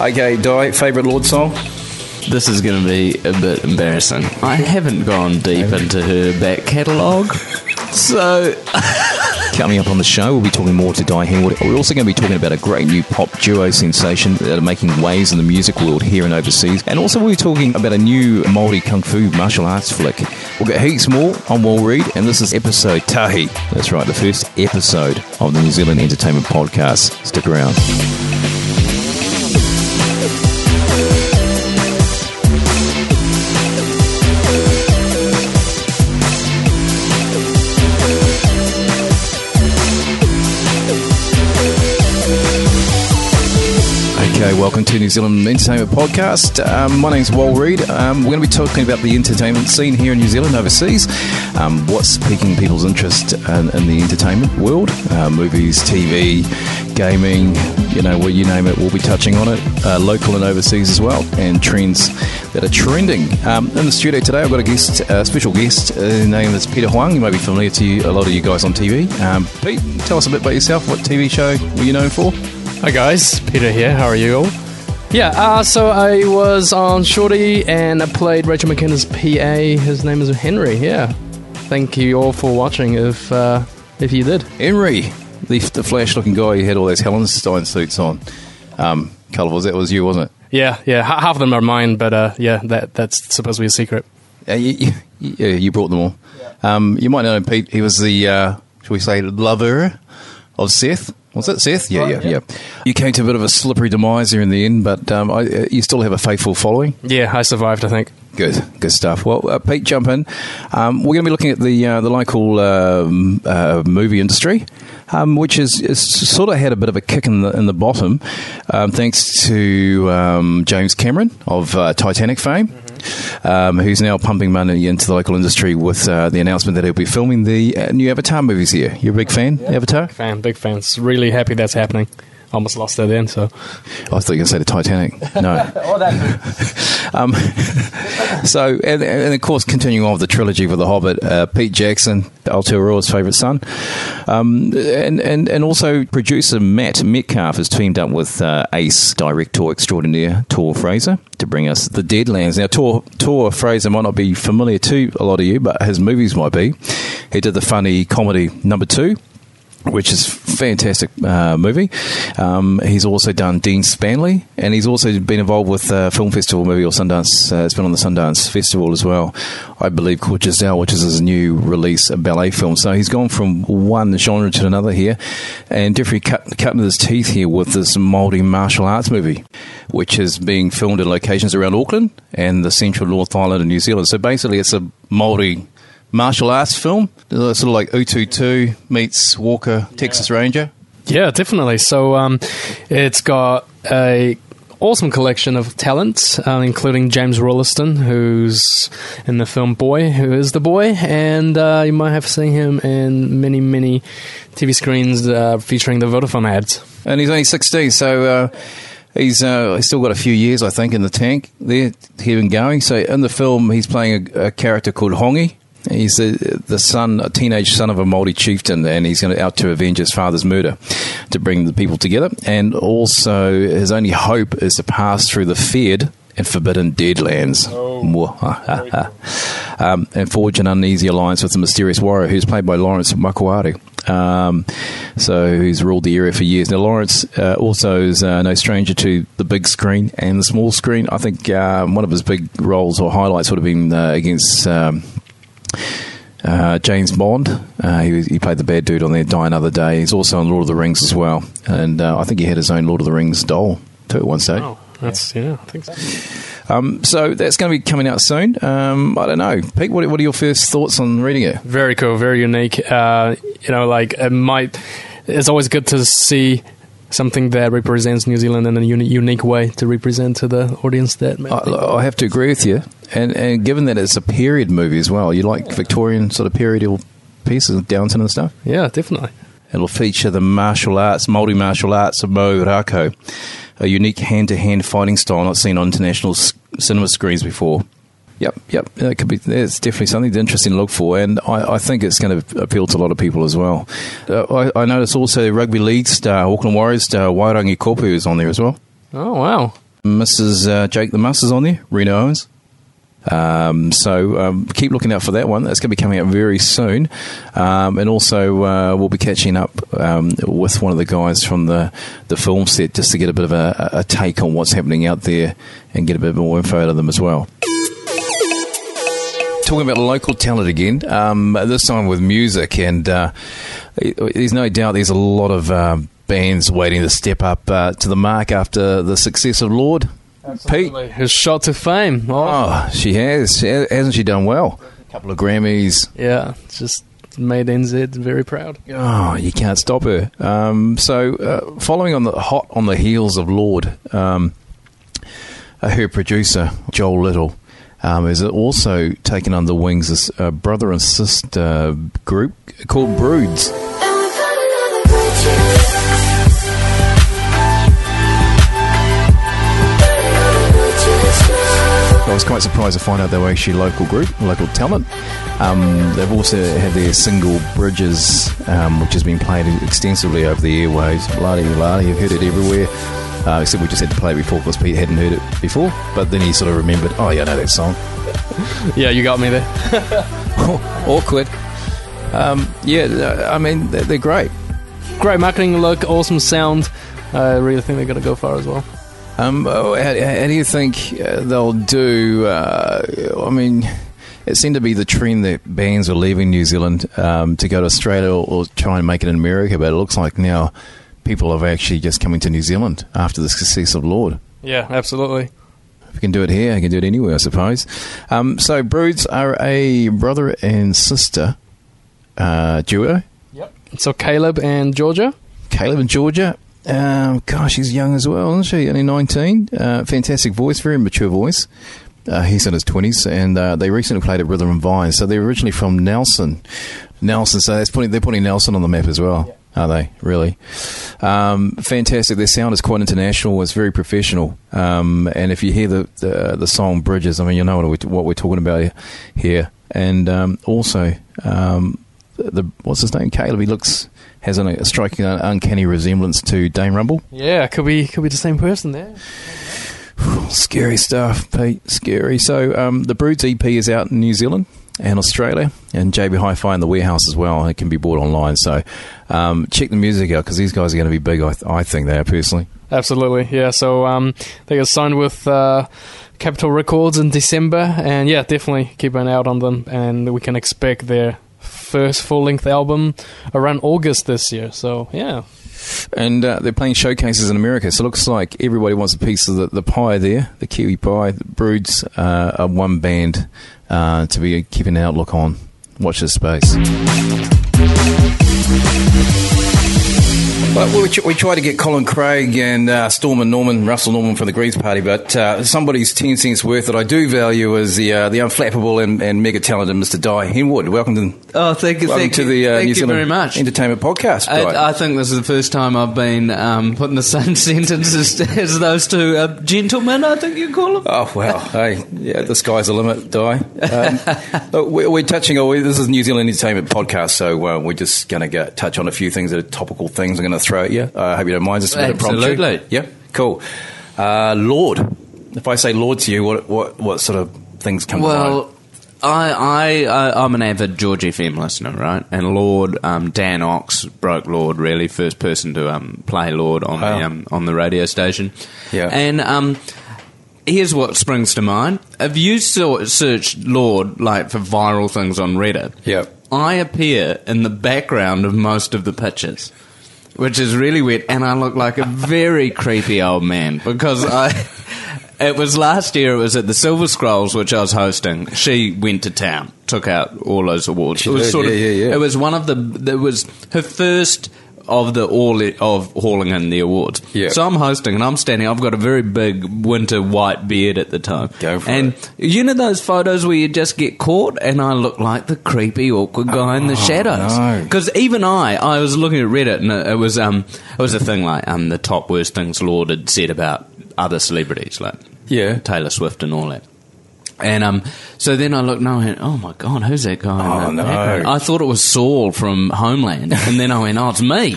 Okay, Dai, favourite Lorde song? This is going to be a bit embarrassing. I haven't gone deep into her back catalogue, so Coming up on the show, we'll be talking more to Dai Henwood. We're also going to be talking about a great new pop duo sensation that are making waves in the music world here and overseas. And also, we'll be talking about a new Māori Kung Fu martial arts flick. We'll get heaps more on Wal Reed, and this is episode Tahi. That's right, the first episode of the New Zealand Entertainment Podcast. Stick around. To New Zealand Entertainment Podcast. Um, my name's Wal Reed. Um, we're going to be talking about the entertainment scene here in New Zealand, overseas. Um, what's piquing people's interest in, in the entertainment world? Uh, movies, TV, gaming, you know, what you name it, we'll be touching on it. Uh, local and overseas as well, and trends that are trending. Um, in the studio today, I've got a guest, a special guest. Uh, his name is Peter Huang. You may be familiar to you, a lot of you guys on TV. Um, Pete, tell us a bit about yourself. What TV show were you known for? Hi guys, Peter here. How are you all? Yeah, uh, so I was on Shorty and I played Rachel McKenna's PA. His name is Henry. Yeah, thank you all for watching. If uh, if you did, Henry, the, the flash-looking guy who had all those Hallenstein suits on. Um, colourful. That was you, wasn't it? yeah, yeah, ha- half of them are mine, but uh, yeah, that that's supposed to be a secret. Yeah, you, you, yeah, you brought them all. Um, you might know him, Pete. He was the, uh, shall we say, lover of Seth. Was it Seth? Yeah, yeah, yeah, You came to a bit of a slippery demise here in the end, but um, I, uh, you still have a faithful following. Yeah, I survived. I think. Good, good stuff. Well, uh, Pete, jump in. Um, we're going to be looking at the uh, the local um, uh, movie industry, um, which is, is sort of had a bit of a kick in the in the bottom, um, thanks to um, James Cameron of uh, Titanic fame. Um, who's now pumping money into the local industry with uh, the announcement that he'll be filming the uh, new Avatar movies here. You're a big fan, Avatar? Fan, big fan. Really happy that's happening. Almost lost it then. So I thought you were going to say the Titanic. No. oh, that. Um, so, and, and of course, continuing on with the trilogy for The Hobbit, uh, Pete Jackson, Aotearoa's favourite son, um, and, and and also producer Matt Metcalfe has teamed up with uh, ace director extraordinaire Toa Fraser to bring us The Deadlands. Now, Toa, Toa Fraser might not be familiar to a lot of you, but his movies might be. He did the funny comedy Number Two which is fantastic uh, movie. Um, he's also done Dean Spanley, and he's also been involved with uh, film festival movie or Sundance. Uh, it's been on the Sundance Festival as well, I believe, called Giselle, which is his new release, a ballet film. So he's gone from one genre to another here, and Jeffrey cut, cutting his teeth here with this Māori martial arts movie, which is being filmed in locations around Auckland and the central North Island of New Zealand. So basically, it's a Māori martial arts film, sort of like Ututu meets Walker, Texas Ranger. Yeah, definitely. So um, it's got a awesome collection of talents, uh, including James Rolleston, who's in the film Boy, who is the boy, and uh, you might have seen him in many, many TV screens uh, featuring the Vodafone ads. And he's only 16, so uh, he's, uh, he's still got a few years, I think, in the tank there, here and going. So in the film, he's playing a, a character called Hongi. He's the, the son, a teenage son of a Māori chieftain, and he's going to out to avenge his father's murder to bring the people together. And also, his only hope is to pass through the feared and forbidden Deadlands. um, and forge an uneasy alliance with the mysterious warrior who's played by Lawrence Makoare. Um, so he's ruled the area for years. Now Lawrence uh, also is uh, no stranger to the big screen and the small screen. I think uh, one of his big roles or highlights would have been uh, against um, uh, James Bond. Uh, he, he played the bad dude on there. Die Another Day. He's also on Lord of the Rings as well, and uh, I think he had his own Lord of the Rings doll too at one stage. Oh, that's yeah, I think so. Um, so that's going to be coming out soon. Um, I don't know, Pete. What, what are your first thoughts on reading it? Very cool, very unique. Uh, you know, like it might. It's always good to see something that represents New Zealand in a uni- unique way to represent to the audience that. I, I have to agree with you, and and given that it's a period movie as well, you like Victorian sort of periodial pieces, Downton and stuff. yeah, definitely. It'll feature the martial arts, multi martial arts of mau rākau, a unique hand to hand fighting style not seen on international s- cinema screens before. Yep, yep. It could be. It's definitely something interesting to look for, and I, I think it's going to appeal to a lot of people as well. Uh, I, I noticed also rugby league star, Auckland Warriors star Wairangi Koopu is on there as well. Oh wow, Mrs. Uh, Jake the Muss is on there, Reno Owens. Um, so um, keep looking out for that one. That's going to be coming out very soon. Um, and also, uh, we'll be catching up um, with one of the guys from the, the film set just to get a bit of a, a take on what's happening out there and get a bit more info out of them as well. Talking about local talent again, um, this time with music, and uh, there's no doubt there's a lot of uh, bands waiting to step up uh, to the mark after the success of Lorde. Pete, His shot to fame. Oh, oh, she has, hasn't she done well? A couple of Grammys. yeah, just made NZ very proud. Oh, you can't stop her. Um, so, uh, following on the hot on the heels of Lorde, um, her producer Joel Little um, is also taken under wings this uh, brother and sister group called Broods. I was quite surprised to find out they were actually a local group, local talent. Um, they've also had their single Bridges, um, which has been played extensively over the airwaves. Bloody, bloody, you've heard it everywhere. Uh, except we just had to play it before because Pete hadn't heard it before. But then he sort of remembered, oh, yeah, I know that song. Yeah, you got me there. Awkward. Um, yeah, I mean, they're, they're great. Great marketing look, awesome sound. I really think they're going to go far as well. Um, oh, how, how do you think uh, they'll do? Uh, I mean, it seemed to be the trend that bands are leaving New Zealand um, to go to Australia or, or try and make it in America, but it looks like now people are actually just coming to New Zealand after the success of Lorde. Yeah, absolutely. If you can do it here, you can do it anywhere, I suppose. Um, so, Broods are a brother and sister uh, duo. Yep. So Caleb and Georgia. Caleb and Georgia. Um, gosh, she's young as well, isn't she? Only 19. Uh, fantastic voice, very mature voice. Uh, he's in his 20s, and uh, they recently played at Rhythm and Vine. So they're originally from Nelson. Nelson, so that's putting, they're putting Nelson on the map as well, are they? Really? Um, fantastic. Their sound is quite international, it's very professional. Um, and if you hear the, the, the song Bridges, I mean, you know what, we, what we're talking about here. And um, also, um, the what's his name? Caleb. He looks has an, a striking, uh, uncanny resemblance to Dane Rumble. Yeah, could be could be the same person there. Scary stuff, Pete. Scary. So um, the Broods EP is out in New Zealand and Australia, and JB Hi-Fi in the warehouse as well. It can be bought online. So um, check the music out because these guys are going to be big. I, th- I think they are personally. Absolutely, yeah. So um, they got signed with uh, Capitol Records in December, and yeah, definitely keep an eye out on them, and we can expect their first full length album around August this year. So yeah, And uh, they're playing showcases in America, so it looks like everybody wants a piece of the, the pie there, the Kiwi pie. The Broods uh, are one band uh, to be keeping an outlook on. Watch this space. Well, we, tr- we tried to get Colin Craig and uh, Storm and Norman, Russel Norman from the Greens Party, but uh, somebody's 10 cents worth that I do value is the uh, the unflappable and, and mega talented Mr. Dai Henwood. Welcome to, Oh, thank you, welcome thank to the uh, thank New Zealand very much. Entertainment Podcast. I, I think this is the first time I've been um, put in the same sentence as, as those two uh, gentlemen. I think you call them. Oh well, hey, yeah, the sky's the limit, Dai. Um, look, we're, we're touching on this is New Zealand Entertainment Podcast, so uh, we're just going to touch on a few things that are topical things. I'm going to throw at you. I hope you don't mind. Just a bit Absolutely. impromptu. Yeah, cool. Uh, Lorde, if I say Lorde to you, what what what sort of things come to mind? Well, I, I, I'm an avid George FM listener, right? And Lorde, um, Dan Ox broke Lorde, really, first person to um, play Lorde on Wow. the um, on the radio station. Yeah. And um, here's what springs to mind: if you saw, search Lorde like for viral things on Reddit, Yeah. I appear in the background of most of the pictures. Which is really weird, and I look like a very creepy old man because I. It was last year. It was at the Silver Scrolls, which I was hosting. She went to town, took out all those awards. She it was did, sort of. yeah, yeah, yeah. It was one of the. It was her first of the all of hauling in the awards. Yeah. So I'm hosting, and I'm standing. I've got a very big winter white beard at the time. Go for and it. you know those photos where you just get caught, and I look like the creepy, awkward guy in the shadows. Oh, no. Because even I, I was looking at Reddit, and it, it was um, it was a thing like um, the top worst things Lorde had said about other celebrities, like Yeah. Taylor Swift and all that. And um, so then I looked and I went, oh my god, who's that guy? Oh, in no. background?" I thought it was Saul from Homeland, and then I went, oh, it's me.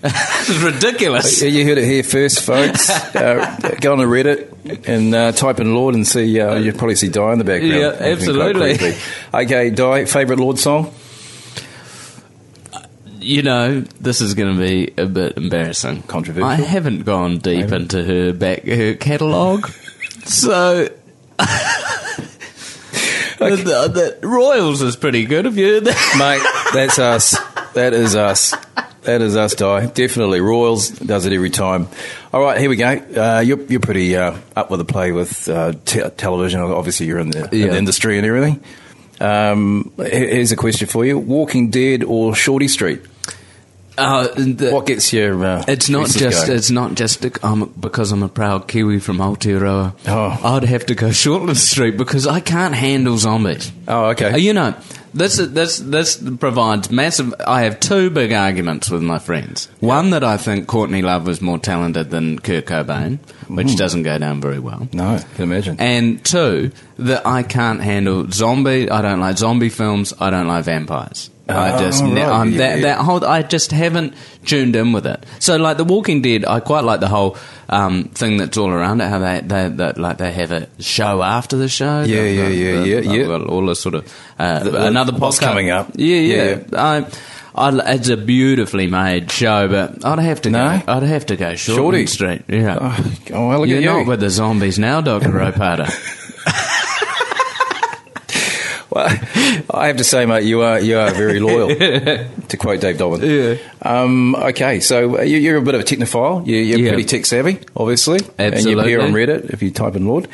it's ridiculous. You heard it here first, folks. uh, go on to Reddit and uh, type in Lorde and see. Uh, you'll probably see Dai in the background. Yeah, absolutely. Okay, Dai, favourite Lorde song? You know, this is going to be a bit embarrassing. Controversial? I haven't gone deep Haven't? into her back her catalogue, so. The, the, the Royals is pretty good. Have you heard that? Mate, that's us. That is us. That is us, Dai. Definitely. Royals does it every time. All right, here we go. Uh, you're, you're pretty uh, up with the play with uh, te- television. Obviously, you're in the, in the industry and everything. Um, here's a question for you Walking Dead or Shorty Street? Uh, the- What gets your. Uh, It's not just going? it's not just um, because I'm a proud Kiwi from Aotearoa. Oh. I'd have to go Shortland Street because I can't handle zombies. Oh, okay. Uh, You know, this this this provides massive. I have two big arguments with my friends. One that I think Courtney Love was more talented than Kurt Cobain, which doesn't go down very well. No, I can imagine. And two, that I can't handle zombie. I don't like zombie films. I don't like vampires. I Oh, just ne- right. I'm, that that whole I just haven't tuned in with it. So like The Walking Dead, I quite like the whole um, thing that's all around it. How they they, they like they have a show after the show. Yeah, They've yeah, yeah, they've- yeah, they've yeah. got all the sort of uh, The- another podcast coming up. Yeah, yeah. Yeah, I, I, it's a beautifully made show, but I'd have to No? go. I'd have to go Shorty. Shorty Street. Yeah. Oh, oh, well, look You're at you. not with the zombies now, Doctor Opata. Well, I have to say, mate, you are you are very loyal. to quote Dave Dobbyn. Yeah. Um, okay, so you- you're a bit of a technophile. You- You're Yeah. pretty tech savvy, obviously, Absolutely. and you appear on Reddit if you type in Lorde.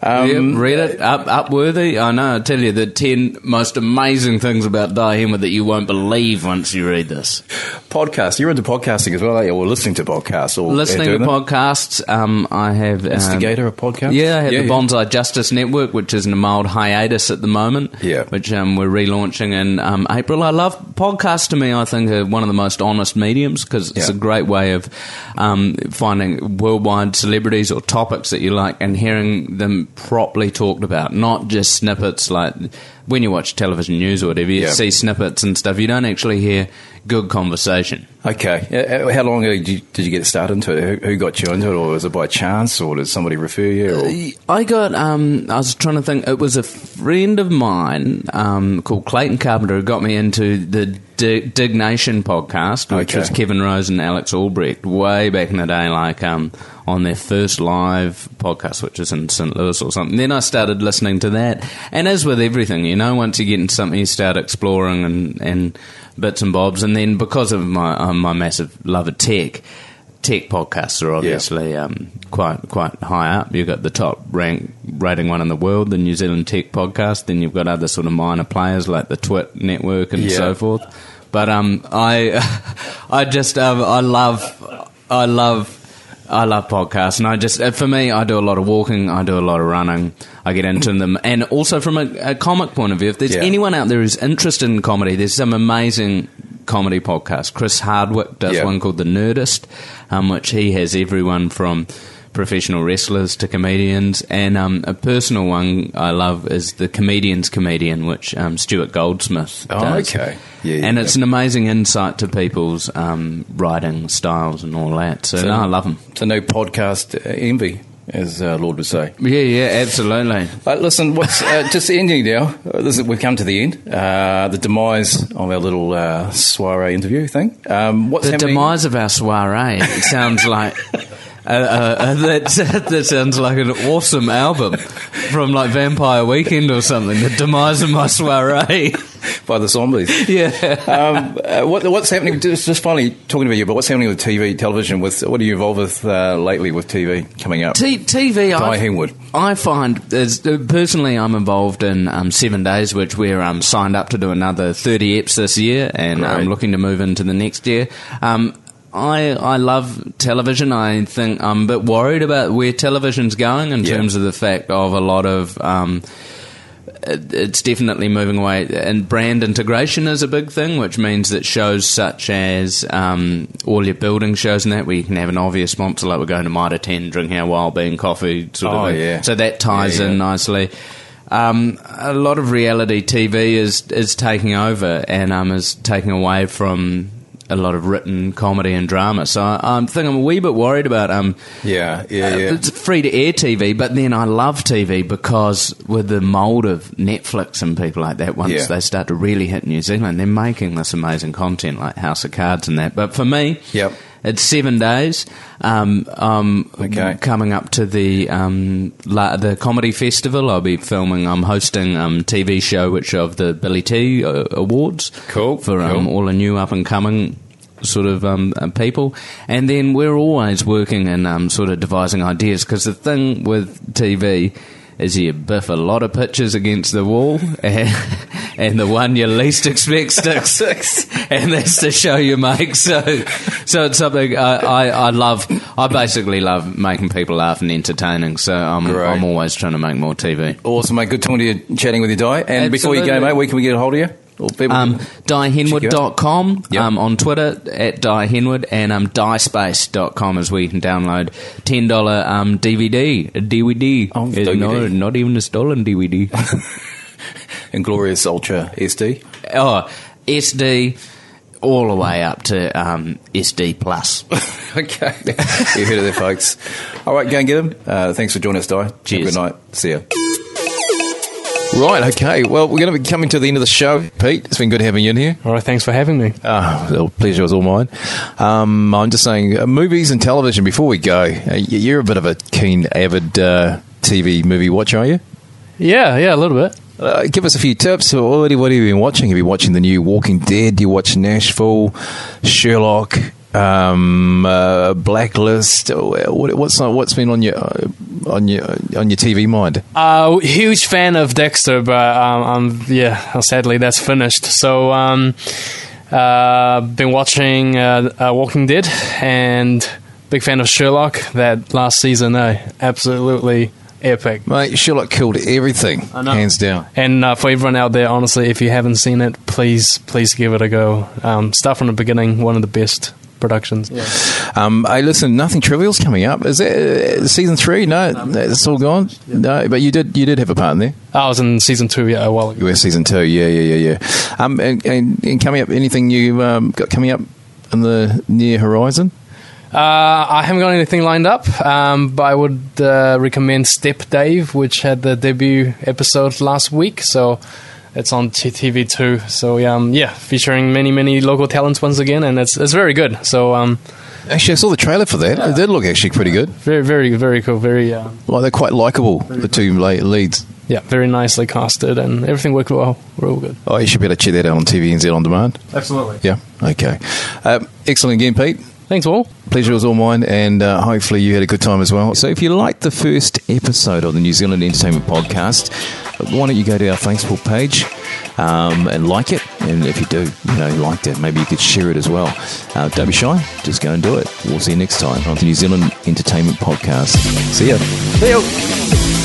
Um, yeah, read it. Up, upworthy. I know. I tell you the ten most amazing things about Hammer that you won't believe once you read this. Podcast. You're into podcasting as well, aren't you? Or listening to podcasts, or Listening to them? podcasts, um, I have um, Instigator of podcasts? Yeah, I have Yeah, the. Bonsai Justice Network, which is in a mild hiatus at the moment. Yeah. which um, we're relaunching in um, April. I love podcasts. To me, I think are one of the most honest mediums because it's Yeah. a great way of um, finding worldwide celebrities or topics that you like and hearing them properly talked about, not just snippets like. When you watch television news or whatever, you Yeah. see snippets and stuff. You don't actually hear good conversation. Okay. Uh, How long did you, did you get started into it? Who, who got you into it, or was it by chance, or did somebody refer you? Or? I got. Um, I was trying to think. It was a friend of mine um, called Clayton Carpenter who got me into the D- Diggnation podcast, which Okay. was Kevin Rose and Alex Albrecht way back in the day, like um, on their first live podcast, which is in St. Louis or something. Then I started listening to that, and as with everything, you know, once you get into something, you start exploring and, and bits and bobs, and then because of my um, my massive love of tech. Tech podcasts are obviously um, quite quite high up. You've got the top rank rating one in the world, the New Zealand Tech Podcast. Then you've got other sort of minor players like the Twit Network and Yeah. so forth. But um, I I just um, I love I love I love podcasts, and I just uh, for me, I do a lot of walking, I do a lot of running, I get into them, and also from a, a comic point of view, if there's Yeah. anyone out there who's interested in comedy, there's some amazing comedy podcasts. Chris Hardwick does Yeah. one called The Nerdist, um, which he has everyone from professional wrestlers to comedians, and um, a personal one I love is the Comedian's Comedian, which um, Stuart Goldsmith Oh, does. okay. Yeah, and yeah. it's an amazing insight to people's um, writing styles and all that. So, So- no, I love them. So no podcast uh, envy, as uh, Lorde would say. Yeah, yeah, absolutely. Uh, listen, what's uh, just ending now? Uh, is, we've come to the end. Uh, the demise of our little uh, soiree interview thing. Um, what's The happening? demise of our soiree it sounds like. Uh, uh, uh, that, that sounds like an awesome album from like Vampire Weekend or something. The demise of my soiree. by the zombies. yeah. um, uh, what, what's happening? Just, just finally talking about you, but what's happening with TV, television? With what are you involved with uh, lately with TV coming up? T- TV, Guy I, I find as, uh, personally, I'm involved in um, Seven Days, which we're um, signed up to do another 30 eps this year, and I'm looking to move into the next year. Um, I I love television. I think I'm a bit worried about where television's going in Yeah. terms of the fact of a lot of. Um, it- it's definitely moving away, and brand integration is a big thing, which means that shows such as um, all your building shows and that, where you can have an obvious sponsor, like we're going to Mitre 10, drinking our wild bean coffee, sort Oh, of. thing. yeah. So that ties Yeah, yeah. in nicely. Um, a lot of reality TV is is taking over and um, is taking away from a lot of written comedy and drama. So I, I think I'm a wee bit worried about um, Yeah, yeah, yeah. it's free to air TV, but then I love TV because with the mold of Netflix and people like that, once Yeah. they start to really hit New Zealand, they're making this amazing content like House of Cards and that. But for me, Yep. It's seven days. Um, um, Okay. coming up to the um, la- the comedy festival, I'll be filming. I'm hosting um TV show which of the Billy T uh, Awards. Cool, for um, cool. all the new up and coming sort of um, uh, people. And then we're always working and um, sort of devising ideas because the thing with TV is you biff a lot of pictures against the wall and, and the one you least expect sticks. six, and that's the show you make. So, so it's something I, I, I love. I basically love making people laugh and entertaining. So I'm, Great. I'm always trying to make more TV. Awesome, mate. Good talking to you, chatting with you, Dai. And before you go, mate, where can we get a hold of you? Or people Um, diehenwood.com Yep. um, on Twitter at diehenwood and um, diespace.com as we can download $10 um, DVD. A DVD. Oh, DVD. No, not even a stolen DVD. Inglorious Ultra SD. oh, SD all the way up to um, SD Plus. okay. you heard it there, folks. All right, go and get them. Uh, thanks for joining us, Dai. Cheers. Good night. See ya. Right, okay. Well, we're going to be coming to the end of the show. Pete, it's been good having you in here. All right, thanks for having me. Ah, the pleasure was all mine. Um, I'm just saying, uh, movies and television, before we go, uh, you're a bit of a keen, avid uh, TV movie watcher, are you? Yeah, yeah, a little bit. Uh, give us a few tips. What, what have you been watching? Have you been watching the new Walking Dead? Do you watch Nashville, Sherlock, um, uh, Blacklist? What, what's what's been on your uh, on your on your TV mind? Uh, huge fan of Dexter, but um, um, yeah, sadly that's finished. So, um, uh, been watching uh, uh, Walking Dead and big fan of Sherlock. That last season, uh, absolutely epic. Mate, Sherlock killed everything, hands down. And uh, for everyone out there, honestly, if you haven't seen it, please, please give it a go. Um, start from the beginning. One of the best productions. Um, hey, listen, nothing trivial's coming up. Is it uh, season three? No, it's all gone. No, but you did you did have a part in there. I was in season two, yeah, a while ago. You were season two. Yeah, yeah, yeah, yeah. Um, and, and, and coming up, anything you um, got coming up in the near horizon? Uh, I haven't got anything lined up, um, but I would uh, recommend Step Dave, which had the debut episode last week. So it's on TV2. So um, yeah, featuring many, many local talents once again, and it's it's very good. So um, Actually, I saw the trailer for that. It did look actually pretty good. very, very, very cool. Very uh, Like they're quite likable, the two la- leads. yeah, very nicely casted, and everything worked well, We're all good. Oh, you should be able to check that out on TVNZ on demand. Absolutely. Yeah. Okay. Um, excellent again, Pete. Thanks, all. Pleasure was all mine, and uh, hopefully you had a good time as well. So, if you liked the first episode of the New Zealand Entertainment Podcast, why don't you go to our Facebook page um, and like it? And if you do, you know, you liked it, maybe you could share it as well. Uh, don't be shy, just go and do it. We'll see you next time on the New Zealand Entertainment Podcast. See ya. See ya.